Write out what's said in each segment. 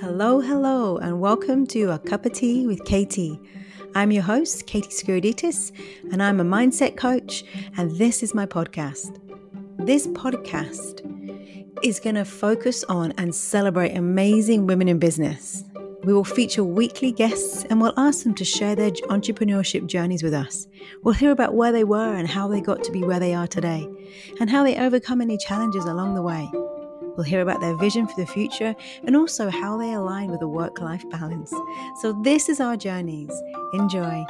Hello, hello, and welcome to A Cup of Tea with Katie. I'm your host, Katie Skiriditis, and I'm a mindset coach, and this is my podcast. This podcast is going to focus on and celebrate amazing women in business. We will feature weekly guests and we'll ask them to share their entrepreneurship journeys with us. We'll hear about where they were and how they got to be where they are today, and how they overcome any challenges along the way. We'll hear about their vision for the future and also how they align with a work life balance. So, this is our journeys. Enjoy.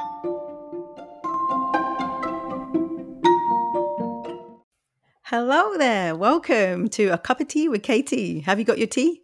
Hello there. Welcome to A Cup of Tea with Katie. Have you got your tea?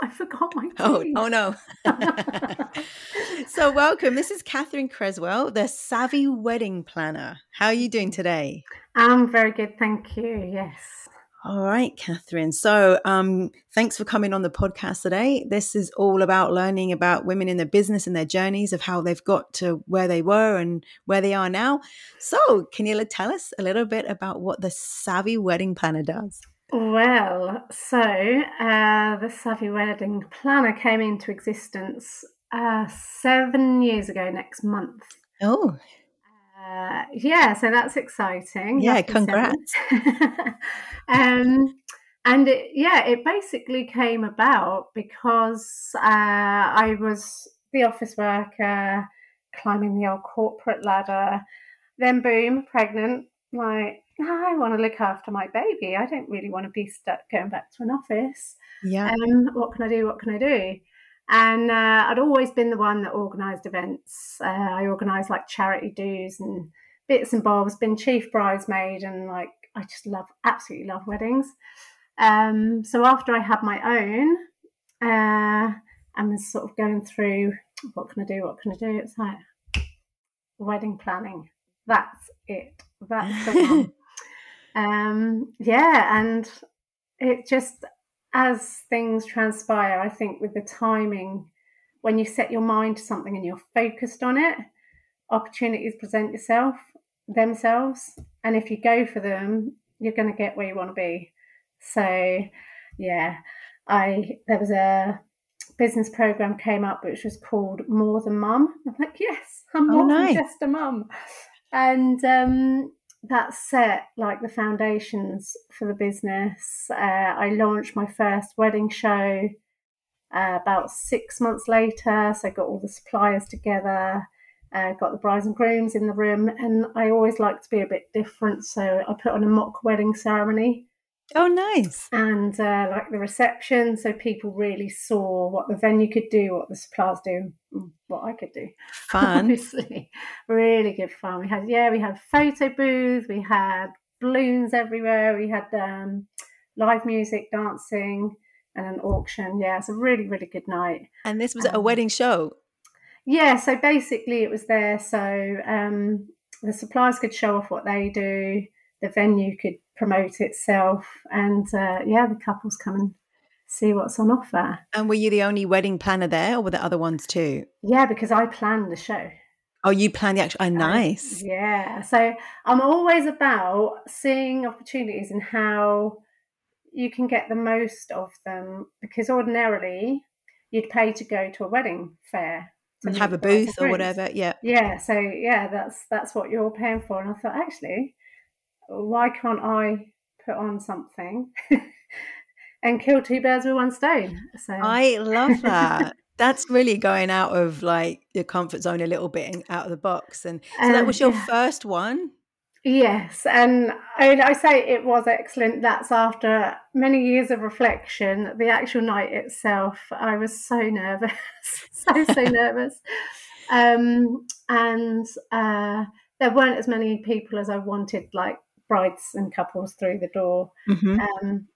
I forgot my Oh, oh no. so, welcome. This is Katherine Cresswell, the Savvy Wedding Planner. How are you doing today? I'm very good, thank you. Yes. All right, Katherine. So, um, thanks for coming on the podcast today. This is all about learning about women in the business and their journeys of how they've got to where they were and where they are now. So, can you tell us a little bit about what the Savvy Wedding Planner does? Well, so uh, the Savvy Wedding Planner came into existence uh, seven years ago next month. Oh, uh, yeah, so that's exciting. Yeah, Lucky congrats. um, and it, yeah, it basically came about because uh, I was the office worker, climbing the old corporate ladder. Then, boom, pregnant. Like, I want to look after my baby. I don't really want to be stuck going back to an office. yeah. Um, what can I do? What can I do? And uh, I'd always been the one that organised events. Uh, I organised like charity dues and bits and bobs. Been chief bridesmaid and like I just love, absolutely love weddings. Um, so after I had my own, uh, and was sort of going through what can I do? What can I do? It's like wedding planning. That's it. That's the one. um, yeah, and it just as things transpire, I think with the timing, when you set your mind to something and you're focused on it, opportunities present yourself themselves, and if you go for them, you're going to get where you want to be. So, yeah, I there was a business program came up which was called More Than Mum. I'm like, yes, I'm Oh, more nice. than just a mum, and um, that set like the foundations for the business. Uh, I launched my first wedding show uh, about six months later. So I got all the suppliers together, uh, got the brides and grooms in the room, and I always like to be a bit different. So I put on a mock wedding ceremony Oh, nice. and uh, like the reception, so people really saw what the venue could do, what the suppliers do, what I could do Fun. obviously really good fun we had yeah we had photo booths, we had balloons everywhere we had um, live music dancing and an auction yeah it's a really really good night And this was a Um, wedding show. yeah so basically it was there so um, the suppliers could show off what they do the venue could promote itself and uh, yeah the couples come and see what's on offer And were you the only wedding planner there, or were there other ones too? yeah because i planned the show Oh, you planned the actual. Oh, Um, nice. Yeah. So I'm always about seeing opportunities and how you can get the most of them because ordinarily you'd pay to go to a wedding fair And have a the brides and booth or whatever. Yeah. Yeah. So yeah, that's that's what you're paying for. And I thought actually, why can't I put on something and kill two birds with one stone? So I love that. That's really going out of like your comfort zone a little bit and out of the box. And so that Uh, was your yeah. first one. Yes, and I, I say it was excellent. That's after many years of reflection. The actual night itself, I was so nervous, so so nervous, um, and uh, there weren't as many people as I wanted, like brides and couples through the door. Mhm. Um,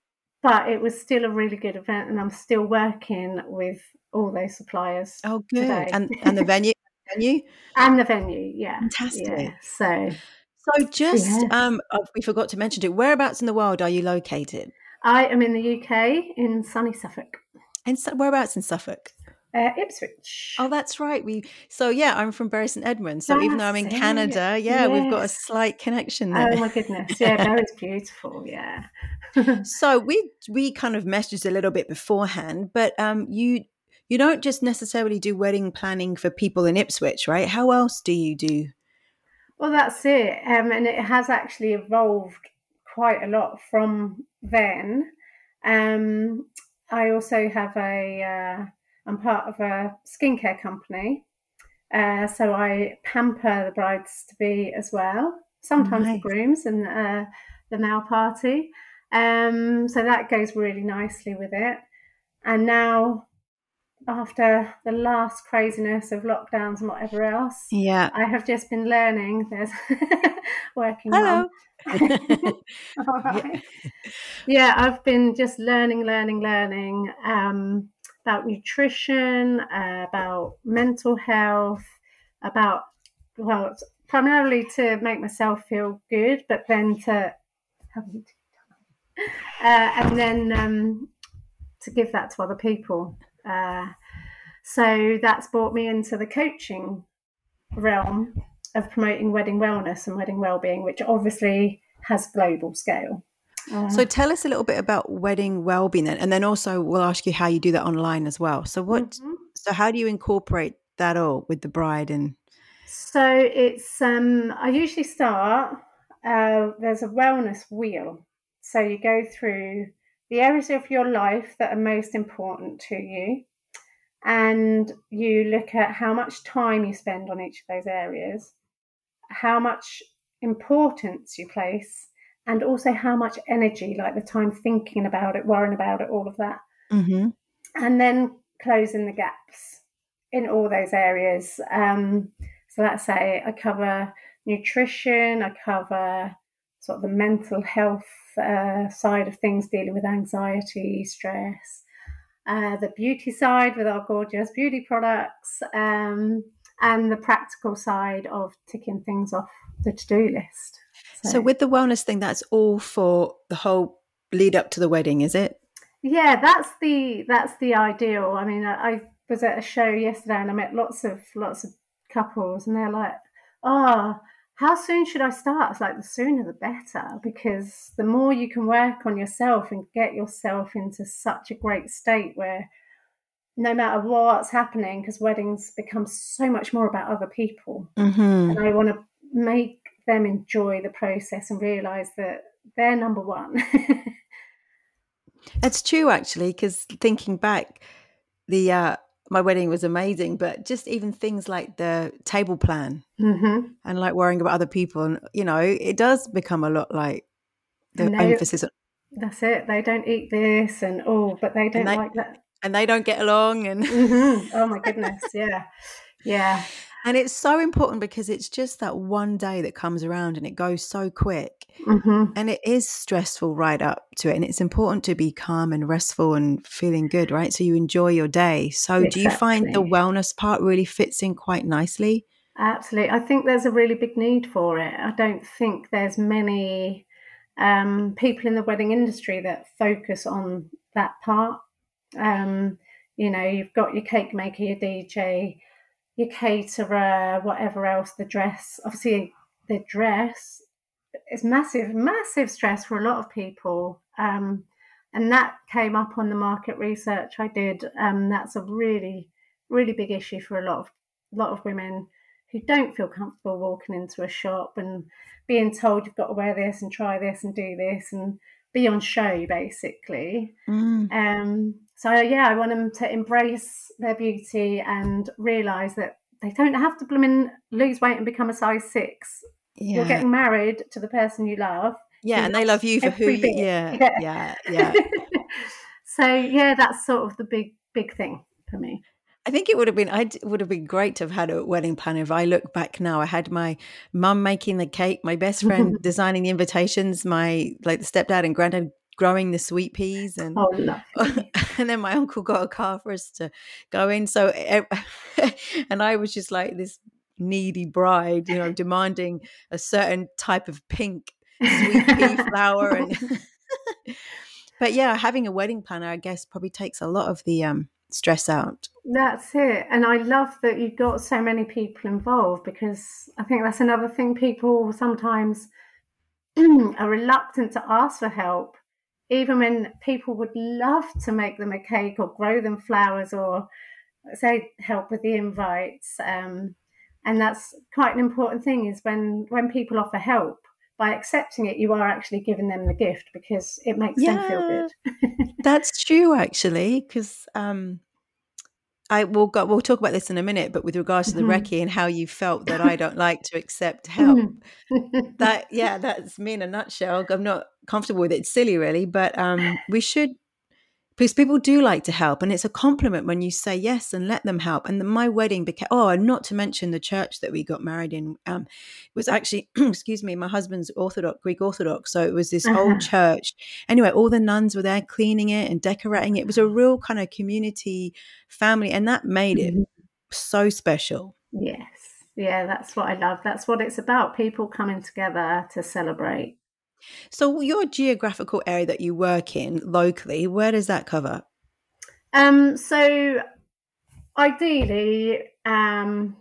but it was still a really good event, and I'm still working with all those suppliers Oh, good. today. And and the venue, venue, and the venue. Yeah, fantastic. yeah. So So just Yes. um, oh, we forgot to mention it. Whereabouts in the world are you located? I am in the UK in sunny Suffolk. And so, whereabouts in Suffolk? Uh, Ipswich. Oh, that's right. We so yeah, I'm from Bury St Edmunds. So even though I'm in Canada, yeah, yes. we've got a slight connection there. Oh my goodness, yeah, Bury's beautiful. Yeah. so we we kind of messaged a little bit beforehand, but um, you you don't just necessarily do wedding planning for people in Ipswich, right? How else do you do? Well, that's it, um, and it has actually evolved quite a lot from then. Um, I also have a uh, I'm part of a skincare company. Uh, so I pamper the brides to be as well, sometimes nice. the grooms and uh, the male party. Um, so that goes really nicely with it. And now, after the last craziness of lockdowns and whatever else, yeah, I have just been learning. There's working. Hello. All right. Yeah. yeah, I've been just learning, learning, learning. Um, about nutrition, uh, about mental health, about, well, primarily to make myself feel good, but then to, uh, and then um, to give that to other people. Uh, so that's brought me into the coaching realm of promoting wedding wellness and wedding well-being, which obviously has global scale. So tell us a little bit about wedding wellbeing and then also we'll ask you how you do that online as well. So what? Mm-hmm. So how do you incorporate that all with the bride and? So it's um, I usually start. Uh, there's a wellness wheel, so you go through the areas of your life that are most important to you, and you look at how much time you spend on each of those areas, how much importance you place and also how much energy, like the time thinking about it, worrying about it, all of that. Mm-hmm. And then closing the gaps in all those areas. Um, so let's say I cover nutrition, I cover sort of the mental health uh, side of things, dealing with anxiety, stress, uh, the beauty side with our gorgeous beauty products, um, and the practical side of ticking things off the to do list. So, so with the wellness thing, that's all for the whole lead up to the wedding, is it? Yeah, that's the that's the ideal. I mean, I, I was at a show yesterday and I met lots of lots of couples, and they're like, "Oh, how soon should I start?" It's like the sooner the better, because the more you can work on yourself and get yourself into such a great state where no matter what's happening, because weddings become so much more about other people, mm-hmm. and I want to make them enjoy the process and realize that they're number one. It's true, actually, because thinking back, the uh, my wedding was amazing, but just even things like the table plan mm-hmm. and like worrying about other people, and you know, it does become a lot like the they, emphasis on. That's it. They don't eat this, and oh, but they don't they, like that, and they don't get along, and mm-hmm. oh my goodness, yeah, yeah. And it's so important because it's just that one day that comes around and it goes so quick. Mm-hmm. And it is stressful right up to it. And it's important to be calm and restful and feeling good, right? So you enjoy your day. So exactly. do you find the wellness part really fits in quite nicely? Absolutely. I think there's a really big need for it. I don't think there's many um, people in the wedding industry that focus on that part. Um, you know, you've got your cake maker, your DJ, your caterer, whatever else, the dress. Obviously, the dress is massive, massive stress for a lot of people. Um, and that came up on the market research I did. Um, that's a really, really big issue for a lot of a lot of women who don't feel comfortable walking into a shop and being told you've got to wear this and try this and do this and be on show basically. Mm. Um, so yeah, I want them to embrace their beauty and realize that they don't have to blooming lose weight and become a size six. Yeah. You're getting married to the person you love. Yeah, and they love you for who you yeah, yeah, yeah, yeah. so yeah, that's sort of the big big thing for me. I think it would have been I would have been great to have had a wedding planner. If I look back now, I had my mum making the cake, my best friend designing the invitations, my like the stepdad and granddad growing the sweet peas and oh, and then my uncle got a car for us to go in so and i was just like this needy bride you know demanding a certain type of pink sweet pea flower and but yeah having a wedding planner i guess probably takes a lot of the um stress out. That's it. And I love that you've got so many people involved because I think that's another thing people sometimes are reluctant to ask for help, even when people would love to make them a cake or grow them flowers or say help with the invites. Um, and that's quite an important thing is when when people offer help by accepting it you are actually giving them the gift because it makes yeah, them feel good that's true actually because um I will go, we'll talk about this in a minute, but with regards to the mm-hmm. Reiki and how you felt that I don't like to accept help, that yeah, that's me in a nutshell. I'm not comfortable with it. It's silly, really, but um, we should because people do like to help and it's a compliment when you say yes and let them help. And the, my wedding became oh and not to mention the church that we got married in um, was actually excuse me my husband's orthodox greek orthodox so it was this uh-huh. old church. Anyway all the nuns were there cleaning it and decorating it. It was a real kind of community family and that made it mm-hmm. so special. Yes. Yeah that's what i love. That's what it's about people coming together to celebrate so, your geographical area that you work in locally, where does that cover? Um, so, ideally, um,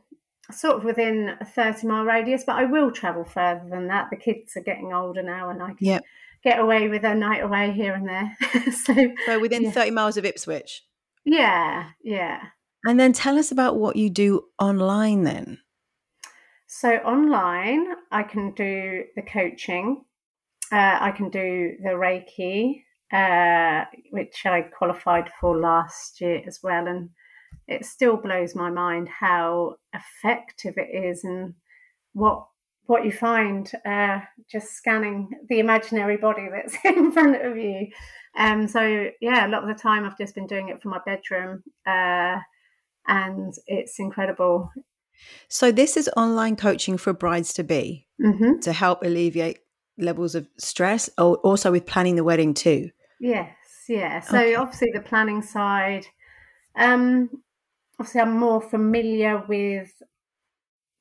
sort of within a 30 mile radius, but I will travel further than that. The kids are getting older now, and I can yep. get away with a night away here and there. so, so, within yeah. 30 miles of Ipswich? Yeah, yeah. And then tell us about what you do online then. So, online, I can do the coaching. Uh, I can do the Reiki, uh, which I qualified for last year as well. And it still blows my mind how effective it is and what what you find uh, just scanning the imaginary body that's in front of you. Um, so yeah, a lot of the time I've just been doing it from my bedroom, uh, and it's incredible. So this is online coaching for brides to be mm-hmm. to help alleviate levels of stress or also with planning the wedding too yes yeah so okay. obviously the planning side um obviously i'm more familiar with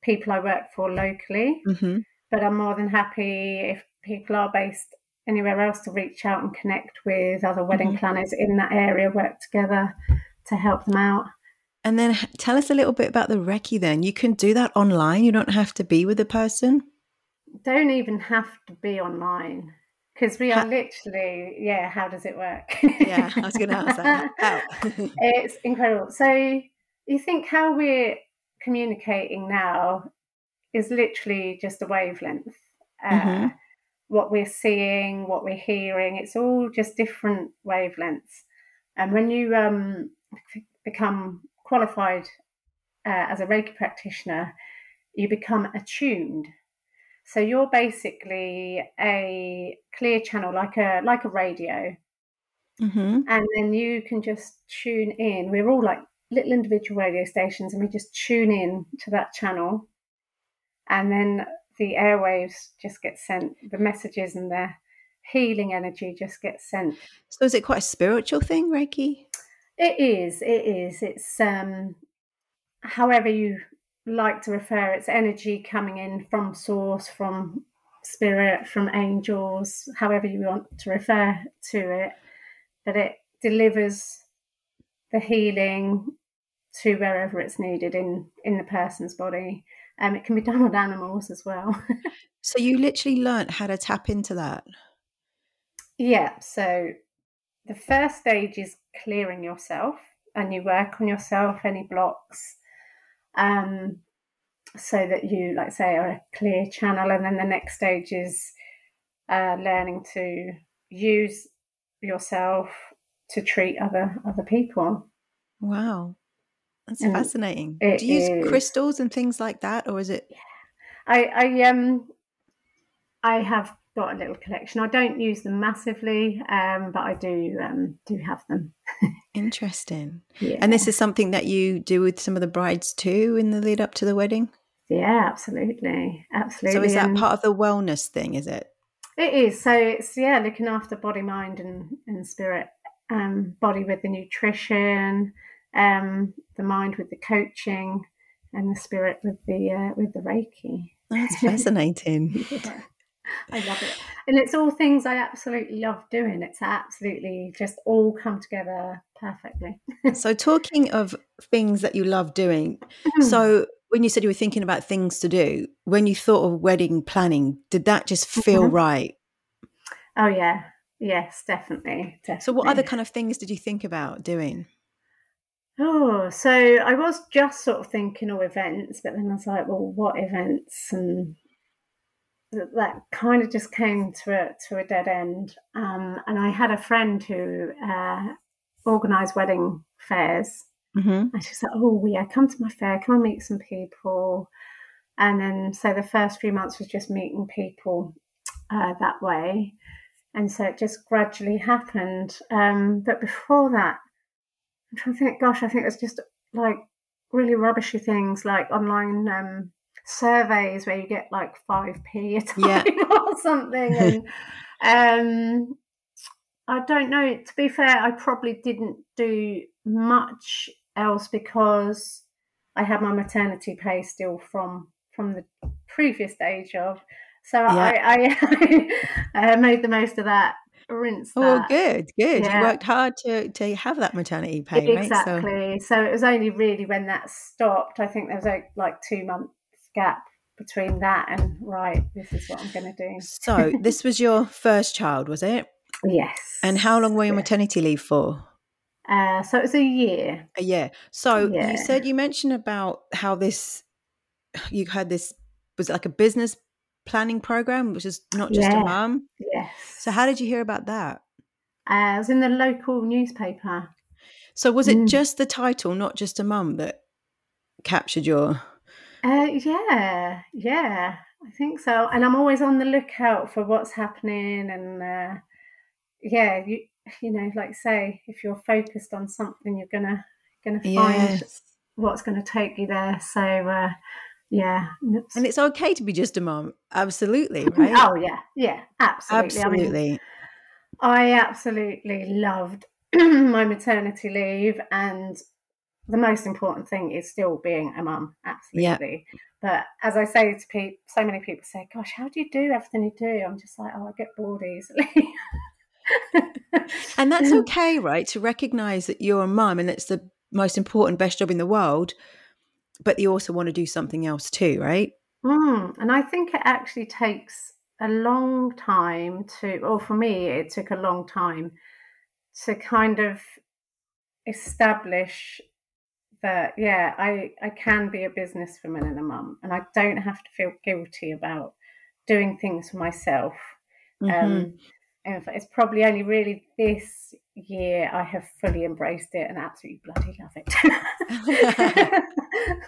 people i work for locally mm-hmm. but i'm more than happy if people are based anywhere else to reach out and connect with other wedding mm-hmm. planners in that area work together to help them out and then tell us a little bit about the Reiki then. You can do that online. You don't have to be with the person don't even have to be online because we are literally yeah how does it work? Yeah i was going to ask that. It's incredible. So you think how we're communicating now is literally just a wavelength uh, mm-hmm. what we're seeing what we're hearing it's all just different wavelengths. And when you um, become qualified uh, as a reiki practitioner you become attuned so you're basically a clear channel, like a like a radio, mm-hmm. and then you can just tune in. We're all like little individual radio stations, and we just tune in to that channel, and then the airwaves just get sent. The messages and the healing energy just gets sent. So is it quite a spiritual thing, Reiki? It is. It is. It's um, however you like to refer its energy coming in from source, from spirit, from angels, however you want to refer to it, that it delivers the healing to wherever it's needed in in the person's body. Um, it can be done on animals as well. so you literally learnt how to tap into that. Yeah. So the first stage is clearing yourself, and you work on yourself, any blocks, um, so that you, like say, are a clear channel. And then the next stage is uh, learning to use yourself to treat other other people. Wow, that's and fascinating. Do you use is, crystals and things like that, or is it? I I um I have got a little collection. I don't use them massively, um, but I do um, do have them. Interesting. Yeah. And this is something that you do with some of the brides too in the lead up to the wedding. Yeah, absolutely, absolutely. So is that part of the wellness thing? Is it? It is. So it's yeah, looking after body, mind, and and spirit. Um, body with the nutrition, um, the mind with the coaching, and the spirit with the uh, with the Reiki. That's fascinating. yeah. I love it. And it's all things I absolutely love doing. It's absolutely just all come together perfectly. so, talking of things that you love doing, so when you said you were thinking about things to do, when you thought of wedding planning, did that just feel mm-hmm. right? Oh, yeah. Yes, definitely, definitely. So, what other kind of things did you think about doing? Oh, so I was just sort of thinking of events, but then I was like, well, what events? And that kind of just came to a, to a dead end. Um, and I had a friend who uh, organised wedding fairs. Mm-hmm. And she said, oh, yeah, come to my fair, come and meet some people. And then, so the first few months was just meeting people uh, that way. And so it just gradually happened. Um, but before that, I'm trying to think, gosh, I think it's just like really rubbishy things like online um, surveys where you get like 5p a time yeah. or something. And um, I don't know. To be fair, I probably didn't do much else because I had my maternity pay still from from the previous stage of. So yeah. I, I, I made the most of that rinse that. Oh, good, good. Yeah. You worked hard to to have that maternity pay, exactly. Right? So. so. it was only really when that stopped. I think there was like, like two months gap between that and right. This is what I'm going to do. So this was your first child, was it? Yes. And how long were you maternity leave for? Uh, so it was a year. A year. So yeah. you said you mentioned about how this you had this was like a business planning program, which is not just yeah. a mum. Yes. So how did you hear about that? Uh, it was in the local newspaper. So was it mm. just the title, not just a mum, that captured your? Uh, yeah, yeah, I think so. And I'm always on the lookout for what's happening, and uh, yeah, you you know, like say, if you're focused on something, you're gonna gonna find yes. what's going to take you there. So uh, yeah. And it's okay to be just a mom. Absolutely, right? Oh yeah, yeah, absolutely. Absolutely. I, mean, I absolutely loved my maternity leave and the most important thing is still being a mum, absolutely. But as I say to people, so many people say, "Gosh, how do you do everything you do?" I'm just like, "Oh, I get bored easily." and that's okay, right? To recognize that you're a mum and it's the most important, best job in the world but you also want to do something else too, right? Mm, and I think it actually takes a long time to, or for me, it took a long time to kind of establish that, yeah, I, I can be a businesswoman and a mum, and I don't have to feel guilty about doing things for myself. Mm-hmm. Um, and it's probably only really this year I have fully embraced it and absolutely bloody love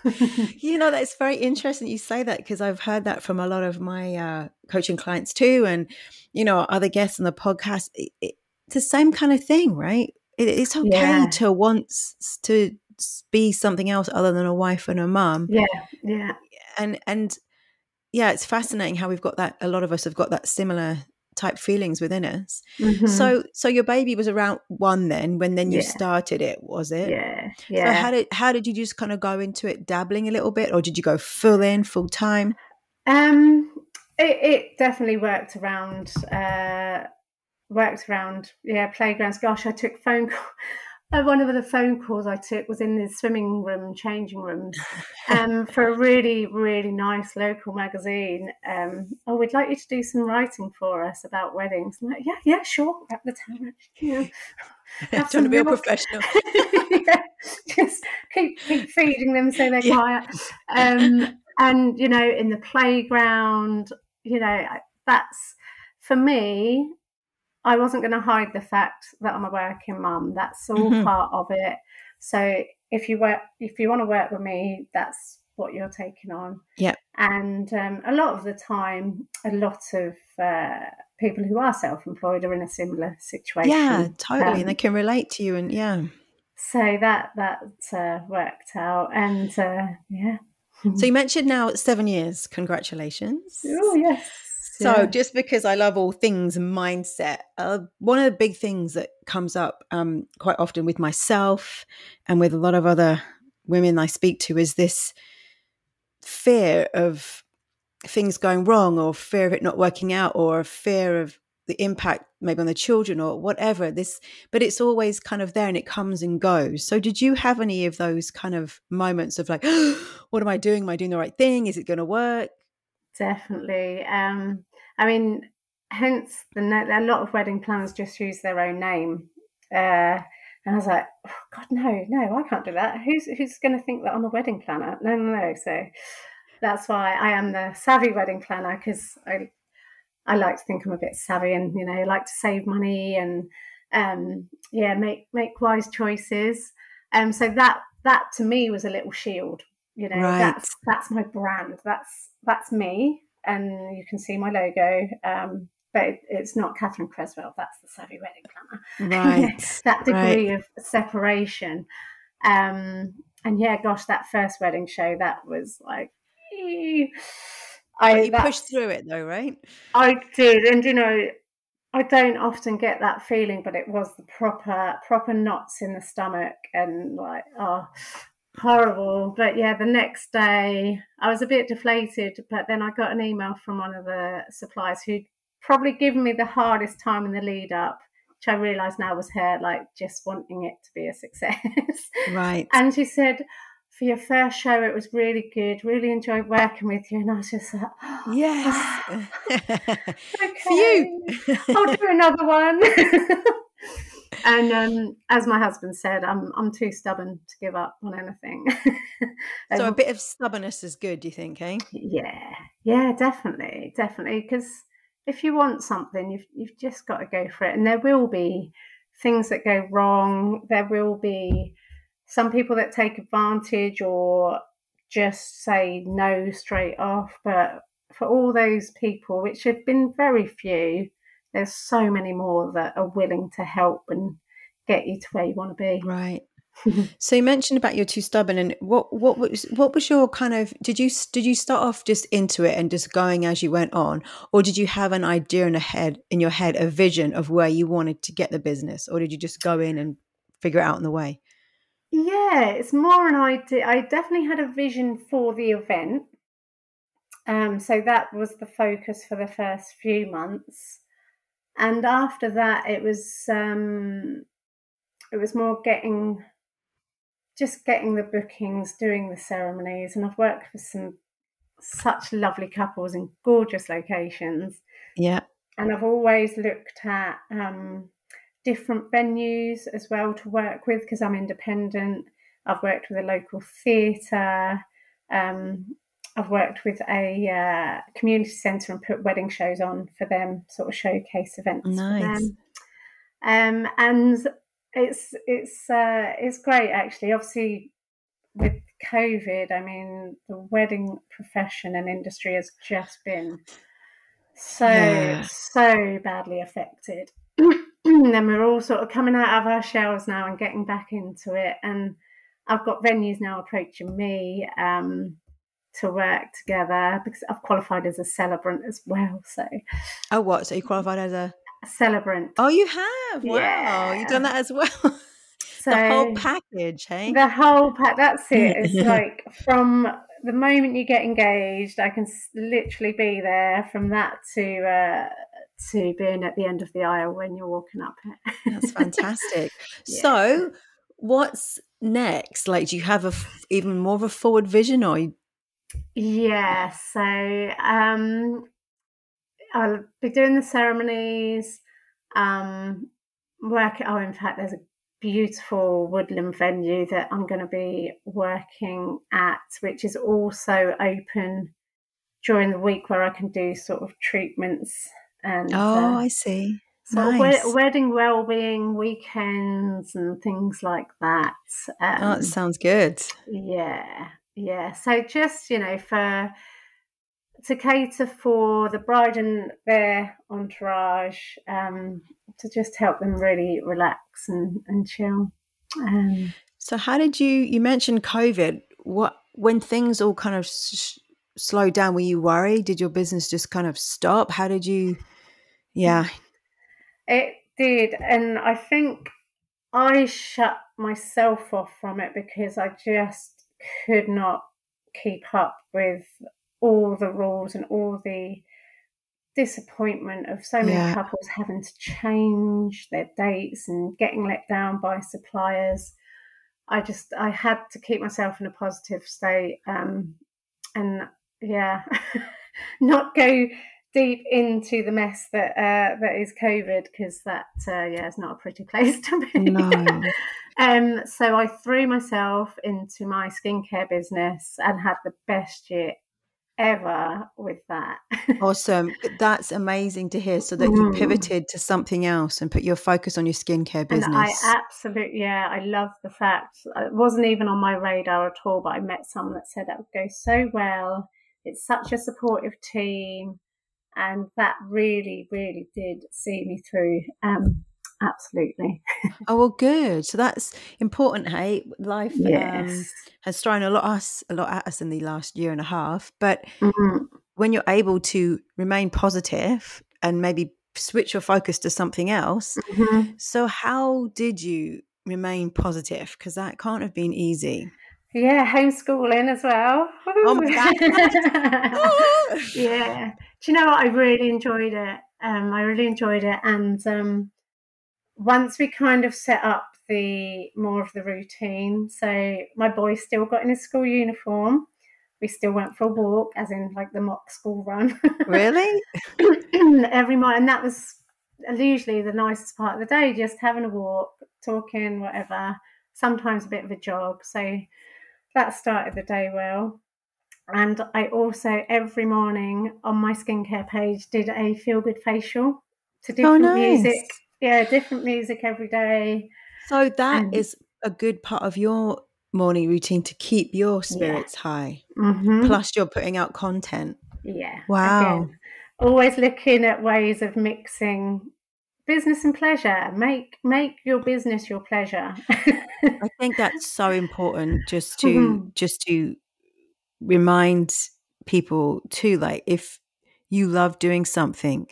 it. you know, that's very interesting you say that because I've heard that from a lot of my uh, coaching clients too, and you know, other guests on the podcast. It, it, it's the same kind of thing, right? It, it's okay yeah. to want to be something else other than a wife and a mum. Yeah, yeah, and and yeah, it's fascinating how we've got that. A lot of us have got that similar type feelings within us. Mm-hmm. So so your baby was around one then when then you yeah. started it, was it? Yeah. Yeah. So how did how did you just kind of go into it dabbling a little bit or did you go full in, full time? Um it, it definitely worked around uh worked around yeah playgrounds gosh i took phone call uh, one of the phone calls I took was in the swimming room, changing rooms, um, for a really, really nice local magazine. Um, oh, we'd like you to do some writing for us about weddings. I'm like, yeah, yeah, sure. At the time, you know, trying to be a professional. yeah, just keep keep feeding them so they're yeah. quiet. Um, and you know, in the playground, you know, that's for me I wasn't going to hide the fact that I'm a working mum. That's all mm-hmm. part of it. So if you work, if you want to work with me, that's what you're taking on. Yeah. And um, a lot of the time, a lot of uh, people who are self-employed are in a similar situation. Yeah, totally, um, and they can relate to you. And yeah. So that that uh, worked out, and uh, yeah. So you mentioned now seven years. Congratulations. Oh yes. So, yeah. just because I love all things mindset, uh, one of the big things that comes up um, quite often with myself and with a lot of other women I speak to is this fear of things going wrong or fear of it not working out or fear of the impact maybe on the children or whatever this but it's always kind of there and it comes and goes. So did you have any of those kind of moments of like what am i doing? Am i doing the right thing? Is it going to work? Definitely um i mean hence the a lot of wedding planners just use their own name uh and I was like, oh, God, no, no, I can't do that. Who's who's going to think that I'm a wedding planner? No, no, no. So that's why I am the savvy wedding planner because I I like to think I'm a bit savvy and you know like to save money and um, yeah make make wise choices. Um, so that that to me was a little shield. You know, right. that's that's my brand. That's that's me, and you can see my logo. Um, but it's not Katherine Cresswell. That's the Savvy Wedding Planner. Right. that degree right. of separation. Um, and yeah, gosh, that first wedding show, that was like, I you pushed through it though, right? I did, and you know, I don't often get that feeling, but it was the proper proper knots in the stomach and like oh horrible. But yeah, the next day I was a bit deflated, but then I got an email from one of the suppliers who'd probably given me the hardest time in the lead up, which I realise now was her like just wanting it to be a success. Right. and she said, for your first show, it was really good. Really enjoyed working with you. And I was just like, oh, yes. Ah, okay, I'll do another one. and um, as my husband said, I'm I'm too stubborn to give up on anything. so a bit of stubbornness is good, do you think, eh? Yeah, yeah, definitely, definitely. Because if you want something, you've you've just got to go for it, and there will be things that go wrong. There will be some people that take advantage or just say no straight off. But for all those people, which have been very few, there's so many more that are willing to help and get you to where you want to be. Right. so you mentioned about you're too stubborn and what what was what was your kind of did you did you start off just into it and just going as you went on or did you have an idea in a head in your head a vision of where you wanted to get the business or did you just go in and figure it out in the way yeah, it's more an idea. I definitely had a vision for the event. Um, so that was the focus for the first few months. And after that, it was um, it was more getting just getting the bookings, doing the ceremonies, and I've worked with some such lovely couples in gorgeous locations. Yeah, and I've always looked at um, different venues as well to work with because I'm independent. I've worked with a local theatre. Um, I've worked with a uh, community centre and put wedding shows on for them, sort of showcase events nice. for them. Um, and it's it's uh, it's great actually. Obviously, with COVID, I mean, the wedding profession and industry has just been so yeah. so badly affected. then we're all sort of coming out of our shells now and getting back into it. And I've got venues now approaching me um, to work together because I've qualified as a celebrant as well. So, oh, what? So you qualified as a, a celebrant? Oh, you have? Wow, yeah. you've done that as well. So the whole package, hey? The whole pack. That's it. It's like from the moment you get engaged, I can literally be there. From that to uh, to being at the end of the aisle when you're walking up it. That's fantastic. yeah. So, what's next? Like, do you have a even more of a forward vision, or? Yeah. So, um, I'll be doing the ceremonies. Um, work. Oh, in fact, there's a beautiful woodland venue that I'm going to be working at, which is also open during the week where I can do sort of treatments and oh, uh, I see. So nice. wedding well-being weekends and things like that. Um, oh, that sounds good. Yeah, yeah. So just you know, for to cater for the bride and their entourage, um, to just help them really relax and and chill. Um, so, how did you? You mentioned COVID. What when things all kind of sh- slowed down? Were you worried? Did your business just kind of stop? How did you? Yeah. It did. And I think I shut myself off from it because I just could not keep up with all the rules and all the disappointment of so many yeah. couples having to change their dates and getting let down by suppliers. I just I had to keep myself in a positive state, um, and yeah, not go deep into the mess that uh, that is COVID because that uh, yeah is not a pretty place to be. No. Um, so I threw myself into my skincare business and had the best year ever with that. awesome. That's amazing to hear. So that you mm. pivoted to something else and put your focus on your skincare business. And I absolutely, yeah, I love the fact it wasn't even on my radar at all, but I met someone that said that would go so well. It's such a supportive team. And that really, really did see me through. Um, absolutely. oh well, good. So that's important. Hey, life um, yes. um, has thrown a lot us a lot at us in the last year and a half. But mm-hmm. when you're able to remain positive and maybe switch your focus to something else, mm-hmm. so how did you remain positive? Because that can't have been easy. Yeah, homeschooling as well. Oh my god! yeah. Do you know what? I really enjoyed it. Um, I really enjoyed it, and um, once we kind of set up the more of the routine, so my boy still got in his school uniform. We still went for a walk, as in like the mock school run. Really? Every morning, and that was usually the nicest part of the day, just having a walk, talking, whatever. Sometimes a bit of a jog. So that started the day well. And I also every morning on my skincare page did a feel good facial to oh, different oh, nice. music yeah, different music every day. So that and, is a good part of your morning routine to keep your spirits yeah. high. Mm-hmm. Plus, you're putting out content. Yeah. Wow. Again, always looking at ways of mixing business and pleasure. Make make your business your pleasure. I think that's so important. Just to mm-hmm. just to remind people too, like if you love doing something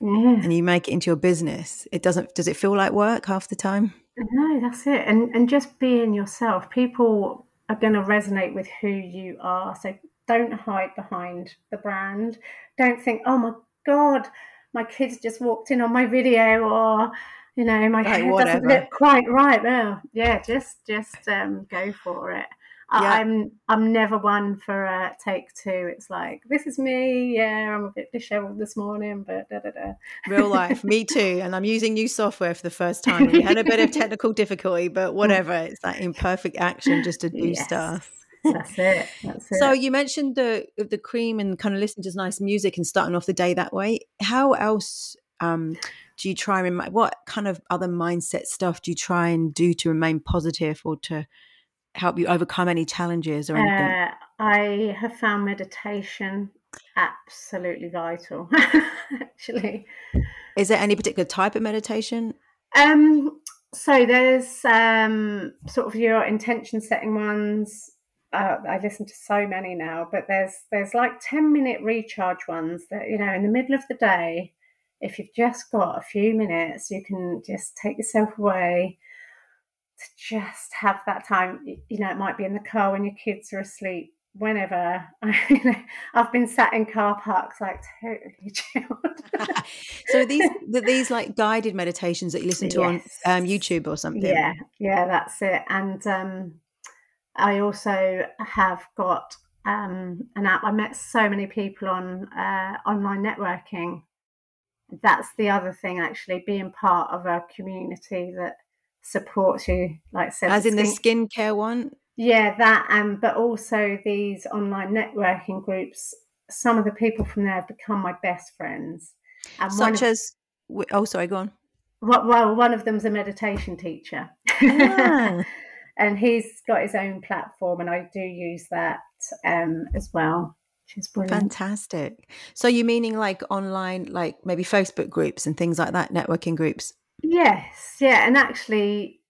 yeah. and you make it into your business it doesn't does it feel like work half the time? No that's it and and just being yourself people are going to resonate with who you are so don't hide behind the brand don't think oh my god my kids just walked in on my video or you know my hair doesn't look quite right. Well yeah just just um, go for it yeah. I'm I'm never one for a take two. It's like this is me. Yeah, I'm a bit dishevelled this morning, but da da da. Real life, me too. And I'm using new software for the first time. We had a bit of technical difficulty, but whatever. It's that imperfect action just to do yes. stuff. That's it. That's it. So you mentioned the the cream and kind of listening to nice music and starting off the day that way. How else um, do you try and what kind of other mindset stuff do you try and do to remain positive or to help you overcome any challenges or anything? Uh, I have found meditation absolutely vital, actually. Is there any particular type of meditation? Um, so there's um, sort of your intention setting ones. Uh, I listen to so many now, but there's there's like ten minute recharge ones that you know in the middle of the day, if you've just got a few minutes, you can just take yourself away, to just have that time. You know, it might be in the car when your kids are asleep. Whenever I've been sat in car parks, like totally chilled. so these these like guided meditations that you listen to yes. on um, YouTube or something. Yeah, yeah, that's it. And um, I also have got um, an app. I met so many people on uh, online networking. That's the other thing, actually, being part of a community that supports you, like said, as in the skincare one. Yeah, that, um, but also these online networking groups. Some of the people from there have become my best friends. And Such as, oh, sorry, go on. Well, one of them's a meditation teacher. Ah. and he's got his own platform, and I do use that um, as well. Which is brilliant. Fantastic. So you meaning like online, like maybe Facebook groups and things like that, networking groups? Yes, yeah, and actually,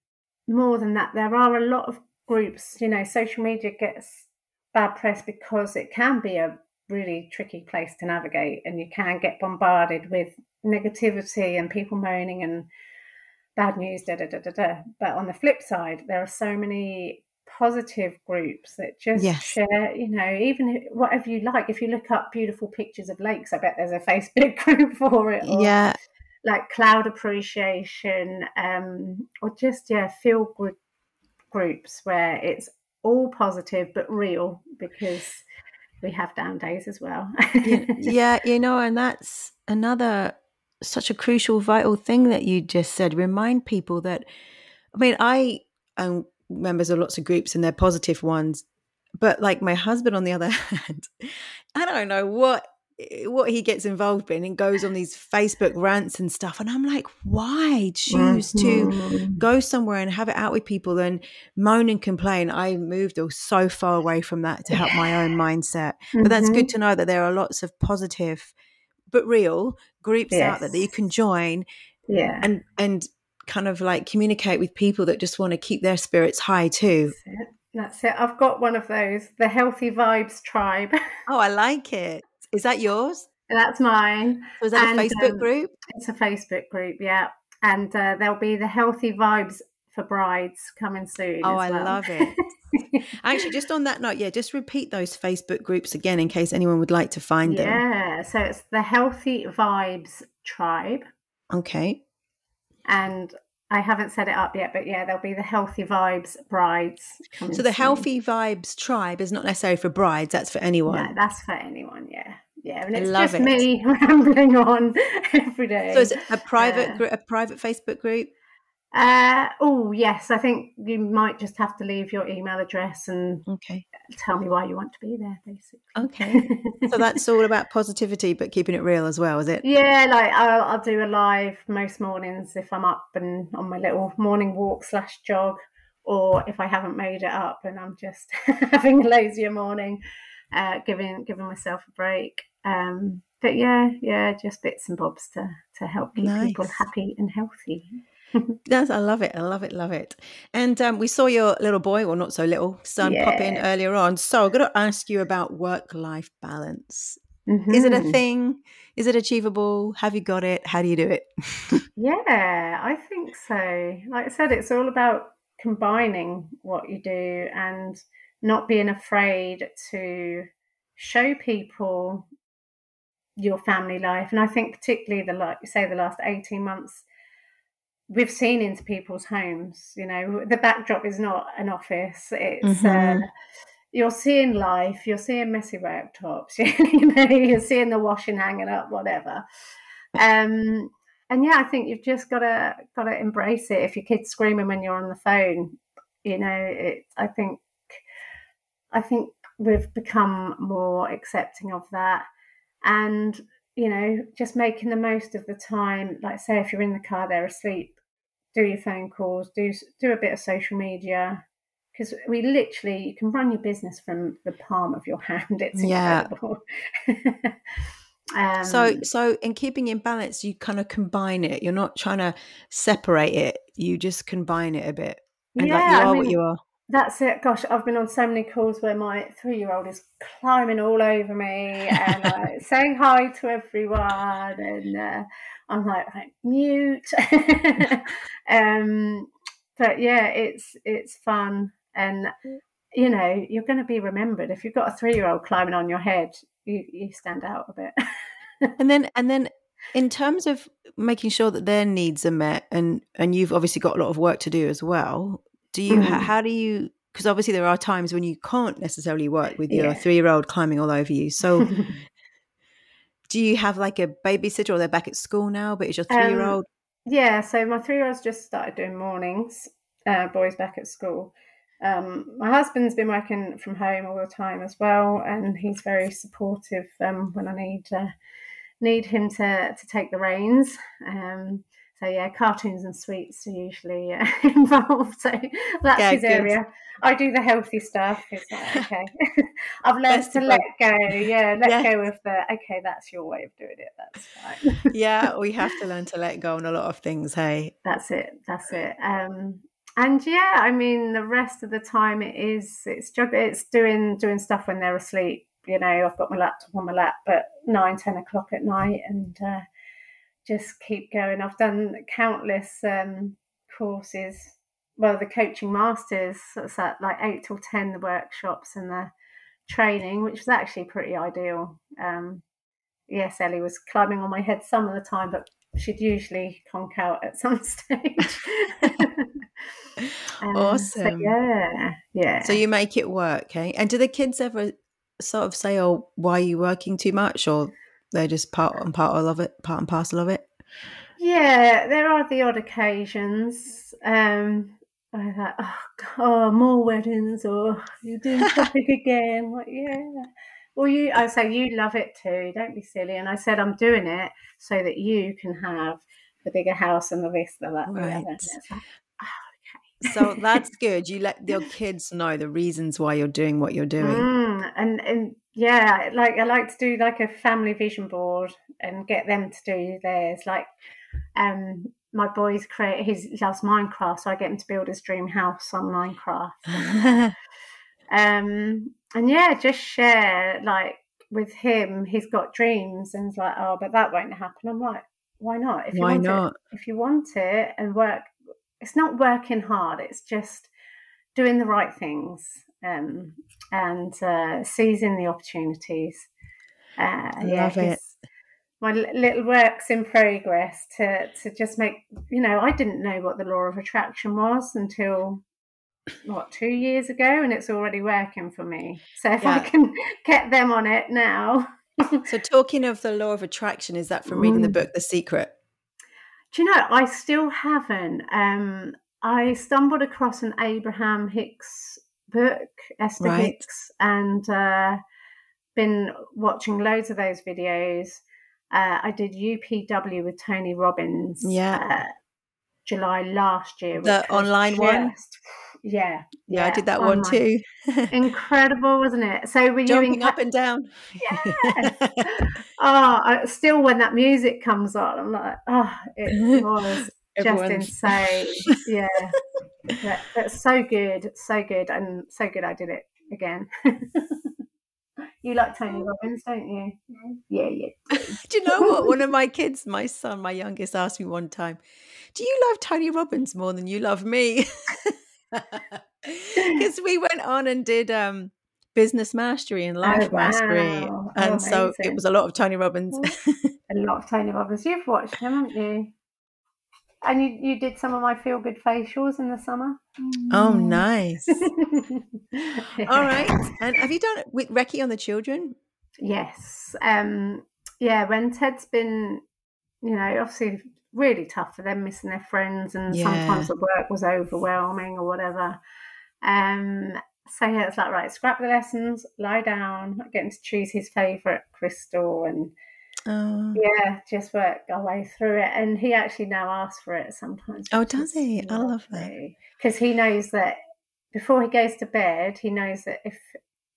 more than that, there are a lot of groups. You know, social media gets bad press because it can be a really tricky place to navigate, and you can get bombarded with negativity and people moaning and bad news, da da da da da. But on the flip side, there are so many positive groups that just Yes. share, you know, even whatever you like. If you look up beautiful pictures of lakes, I bet there's a Facebook group for it. Or Yeah. Like cloud appreciation, um, or just yeah, feel good groups where it's all positive but real because we have down days as well. Yeah, you know, and that's another such a crucial, vital thing that you just said. Remind people that, I mean, I am members of lots of groups and they're positive ones, but like my husband, on the other hand, I don't know what what he gets involved in and goes on these Facebook rants and stuff, and I'm like, why choose to Mhm. go somewhere and have it out with people and moan and complain. I moved so far away from that to help my own mindset. But that's good to know that there are lots of positive but real groups out there that you can join Yeah. and and kind of like communicate with people that just want to keep their spirits high too. That's it. That's it. I've got one of those, the Healthy Vibes Tribe. Oh, I like it. Is that yours? That's mine. So that And, a Facebook um, group? It's a Facebook group, yeah. And uh, there'll be the Healthy Vibes for Brides coming soon. Oh, I well. love it. Actually, just on that note, yeah, just repeat those Facebook groups again in case anyone would like to find them. yeah. So it's the Healthy Vibes Tribe. Okay. And I haven't set it up yet, but yeah, there'll be the Healthy Vibes Brides. So the soon. Healthy Vibes tribe is not necessarily for brides, that's for anyone. No, that's for anyone, yeah. Yeah, and it's love just it. me rambling on every day. So is it a private Yeah. group, a private Facebook group? Uh, oh, yes. I think you might just have to leave your email address and Okay. tell me why you want to be there, basically. Okay. So that's all about positivity, but keeping it real as well, is it? yeah, like I'll, I'll do a live most mornings if I'm up and on my little morning walk slash jog, or if I haven't made it up and I'm just having a lazier morning, uh, giving giving myself a break. Um, but yeah, yeah, just bits and bobs to to help keep people happy and healthy. That's, I love it. I love it. Love it. And um, we saw your little boy, or not so little son, pop in earlier on. So I've got to ask you about work life balance. Is it a Mhm. thing? Is it achievable? Have you got it? How do you do it? Yeah, I think so. Like I said, it's all about combining what you do and not being afraid to show people your family life. And I think particularly the like say the last 18 months we've seen into people's homes, you know, the backdrop is not an office. It's Mhm. uh you're seeing life, you're seeing messy worktops, you know, you're seeing the washing hanging up, whatever. Um, and yeah, I think you've just got to got to embrace it. If your kid's screaming when you're on the phone, you know, it. I think, I think we've become more accepting of that, and you know, just making the most of the time. Like, say, if you're in the car, they're asleep, do your phone calls, do do a bit of social media, because we literally you can run your business from the palm of your hand. It's Yeah. incredible. um, so, so in keeping in balance, you kind of combine it. You're not trying to separate it. You just combine it a bit. And like you Yeah, I are what you are. That's it. Gosh, I've been on so many calls where my three year old is climbing all over me and uh, saying hi to everyone. And uh, I'm like, like mute. um, but yeah, it's it's fun. And, you know, you're going to be remembered. If you've got a three year old climbing on your head, you, you stand out a bit. And then, and then, in terms of making sure that their needs are met, and and you've obviously got a lot of work to do as well. Do you? Mhm. h How do you? Because obviously there are times when you can't necessarily work with your Yeah. three-year-old climbing all over you. So, do you have like a babysitter, or they're back at school now, but it's your Um, three-year-old? Yeah, so my three year old's just started doing mornings, uh, boys back at school. Um, my husband's been working from home all the time as well, and he's very supportive um, when I need uh, need him to, to take the reins. Um, so yeah, cartoons and sweets are usually uh, involved. So that's Yeah, his good. area. I do the healthy stuff. It's like, okay, I've learned to let go. Yeah, let Yeah. go of the okay. That's your way of doing it. That's fine. yeah, we have to learn to let go on a lot of things. Hey, That's it. That's it. Um, and yeah, I mean, the rest of the time it is it's jug- it's doing doing stuff when they're asleep. You know, I've got my laptop on my lap at nine, ten o'clock at night, and uh, just keep going. I've done countless um, courses, well, the coaching masters, it's at like eight ten, the workshops and the training, which was actually pretty ideal. Um, yes, Ellie was climbing on my head some of the time, but she'd usually conk out at some stage. um, awesome. So yeah, yeah. So you make it work, okay? And do the kids ever sort of say, "Oh, why are you working too much?" or they're just part and part of it, part and parcel of it? Yeah, there are the odd occasions. Um, I thought, oh, God, more weddings, or you're doing Tropic again. Like, yeah. Well, you, I say you love it too. Don't be silly. And I said I'm doing it so that you can have the bigger house and the this, the that, right. Like, oh, so that's good. You let your kids know the reasons why you're doing what you're doing. Mm, and and yeah, like I like to do like a family vision board and get them to do theirs. Like um my boys create he loves Minecraft, so I get him to build his dream house on Minecraft. um and yeah, just share like with him, he's got dreams and he's like, Oh, but that won't happen. I'm like, why not? If you why want not? It, if you want it and work it's not working hard, it's just doing the right things um, and uh, seizing the opportunities. Uh, yeah, Love it my little works in progress to to just make you know I didn't know what the law of attraction was until what two years ago and it's already working for me so if yeah. I can get them on it now so talking of the law of attraction is that from reading the mm. book The Secret do you know I still haven't um I stumbled across an Abraham Hicks book Esther right. Hicks and uh been watching loads of those videos uh, I did UPW with Tony Robbins. Yeah. Uh, July last year. The online just, one? Yeah, yeah. Yeah, I did that online. one too. Incredible, wasn't it? So were Jumping you inca- up and down. Yeah. oh, I, still when that music comes on, I'm like, oh, it was just insane. Yeah. But so good, so good, and so good I did it again. You like Tony Robbins, don't you? Yeah, yeah. Do you know what? One of my kids, my son, my youngest, asked me one time, Do you love Tony Robbins more than you love me? Because we went on and did um, business mastery and life oh, wow. mastery. Oh, and oh, so it was a lot of Tony Robbins. a lot of Tony Robbins. You've watched him, haven't you? And you, you did some of my feel good facials in the summer. Oh, mm. nice. All right. And have you done it with Reiki on the children? Yes. Um, yeah, when Ted's been, you know, obviously really tough for them missing their friends and yeah. sometimes the work was overwhelming or whatever. Um, so yeah, it's like right, scrap the lessons, lie down, getting to choose his favourite crystal and Oh. Yeah, just work our way through it. And he actually now asks for it sometimes. Oh, does he? I love that. Because he knows that before he goes to bed, he knows that if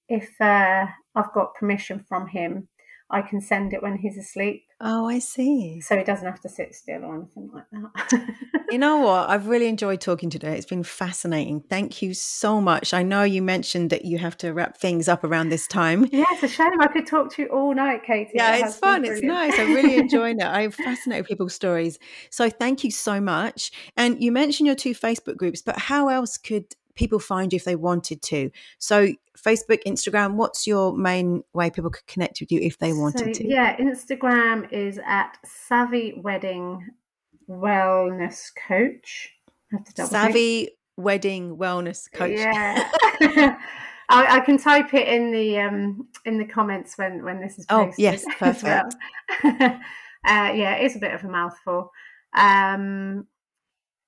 if uh, I've got permission from him, I can send it when he's asleep. Oh, I see. So he doesn't have to sit still or anything like that. you know what? I've really enjoyed talking today. It's been fascinating. Thank you so much. I know you mentioned that you have to wrap things up around this time. Yeah, it's a shame. I could talk to you all night, Katie. Yeah, it's fun. It's nice. I'm really enjoying it. I'm fascinated with people's stories. So thank you so much. And you mentioned your two Facebook groups, but how else could people find you if they wanted to. So, Facebook, Instagram, what's your main way people could connect with you if they wanted so, to? Yeah, Instagram is at Savvy Wedding Wellness Coach. I have to double Savvy think. Wedding Wellness Coach. Yeah. I, I, can type it in the um, in the comments when when this is oh, posted. Oh yes, perfect. Well. uh, yeah, it's a bit of a mouthful. Um,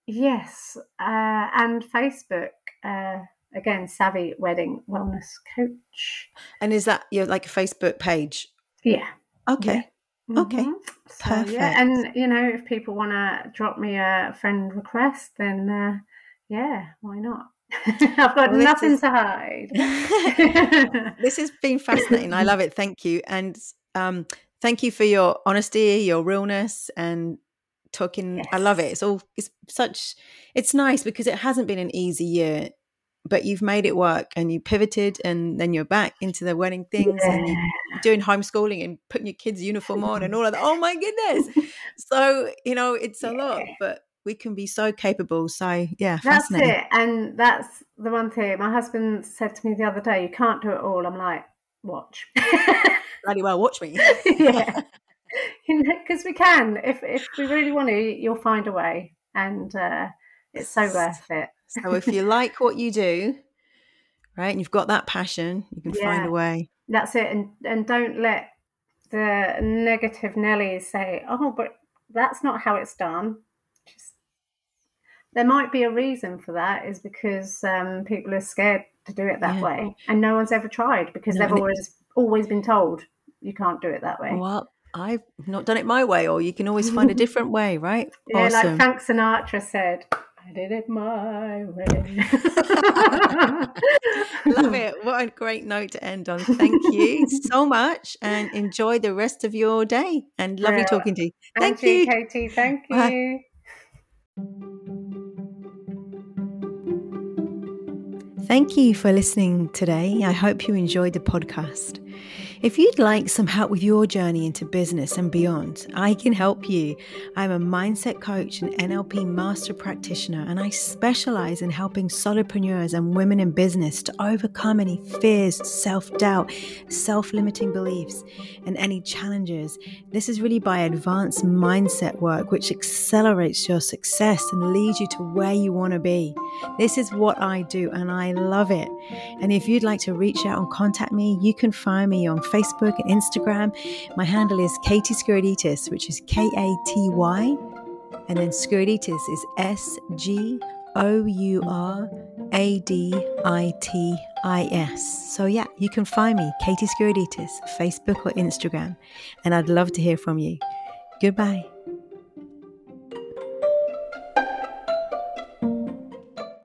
yes, uh, and Facebook uh, again, Savvy Wedding Wellness Coach. And is that your like a Facebook page? Yeah. Okay. Yeah. Okay. Mm-hmm. So, Perfect. Yeah. And you know, if people want to drop me a friend request, then uh, yeah, why not? I've got well, nothing is... to hide. this has been fascinating. I love it. Thank you. And um, thank you for your honesty, your realness, and talking yes. i love it it's all it's such it's nice because it hasn't been an easy year but you've made it work and you pivoted and then you're back into the wedding things yeah. and you're doing homeschooling and putting your kids uniform on and all of that oh my goodness so you know it's a yeah. lot but we can be so capable. So yeah, that's it. And that's the one thing my husband said to me the other day. You can't do it all. I'm like, watch. Bloody well, watch me. yeah, because we can. If if we really want to, you'll find a way, and uh, it's so worth it. so if you like what you do, right, and you've got that passion, you can yeah, find a way. That's it, and and don't let the negative Nellies say, "Oh, but that's not how it's done." Just there might be a reason for that. Is because um, people are scared to do it that yeah. way, and no one's ever tried because no, they've always always been told you can't do it that way. Well, I've not done it my way, or you can always find a different way, right? Yeah, awesome. like Frank Sinatra said, I did it my way. Love it. What a great note to end on. Thank you so much and enjoy the rest of your day. And lovely yeah. talking to you. Thank you, Katie. Thank you. Bye. Thank you for listening today. I hope you enjoyed the podcast. If you'd like some help with your journey into business and beyond, I can help you. I'm a mindset coach and NLP master practitioner, and I specialize in helping solopreneurs and women in business to overcome any fears, self doubt, self limiting beliefs, and any challenges. This is really by advanced mindset work, which accelerates your success and leads you to where you want to be. This is what I do, and I love it. And if you'd like to reach out and contact me, you can find me on Facebook and Instagram. My handle is Katy Sgouraditis, which is K A T Y. And then Sgouraditis is S G O U R A D I T I S. So, yeah, you can find me, Katy Sgouraditis, Facebook or Instagram. And I'd love to hear from you. Goodbye.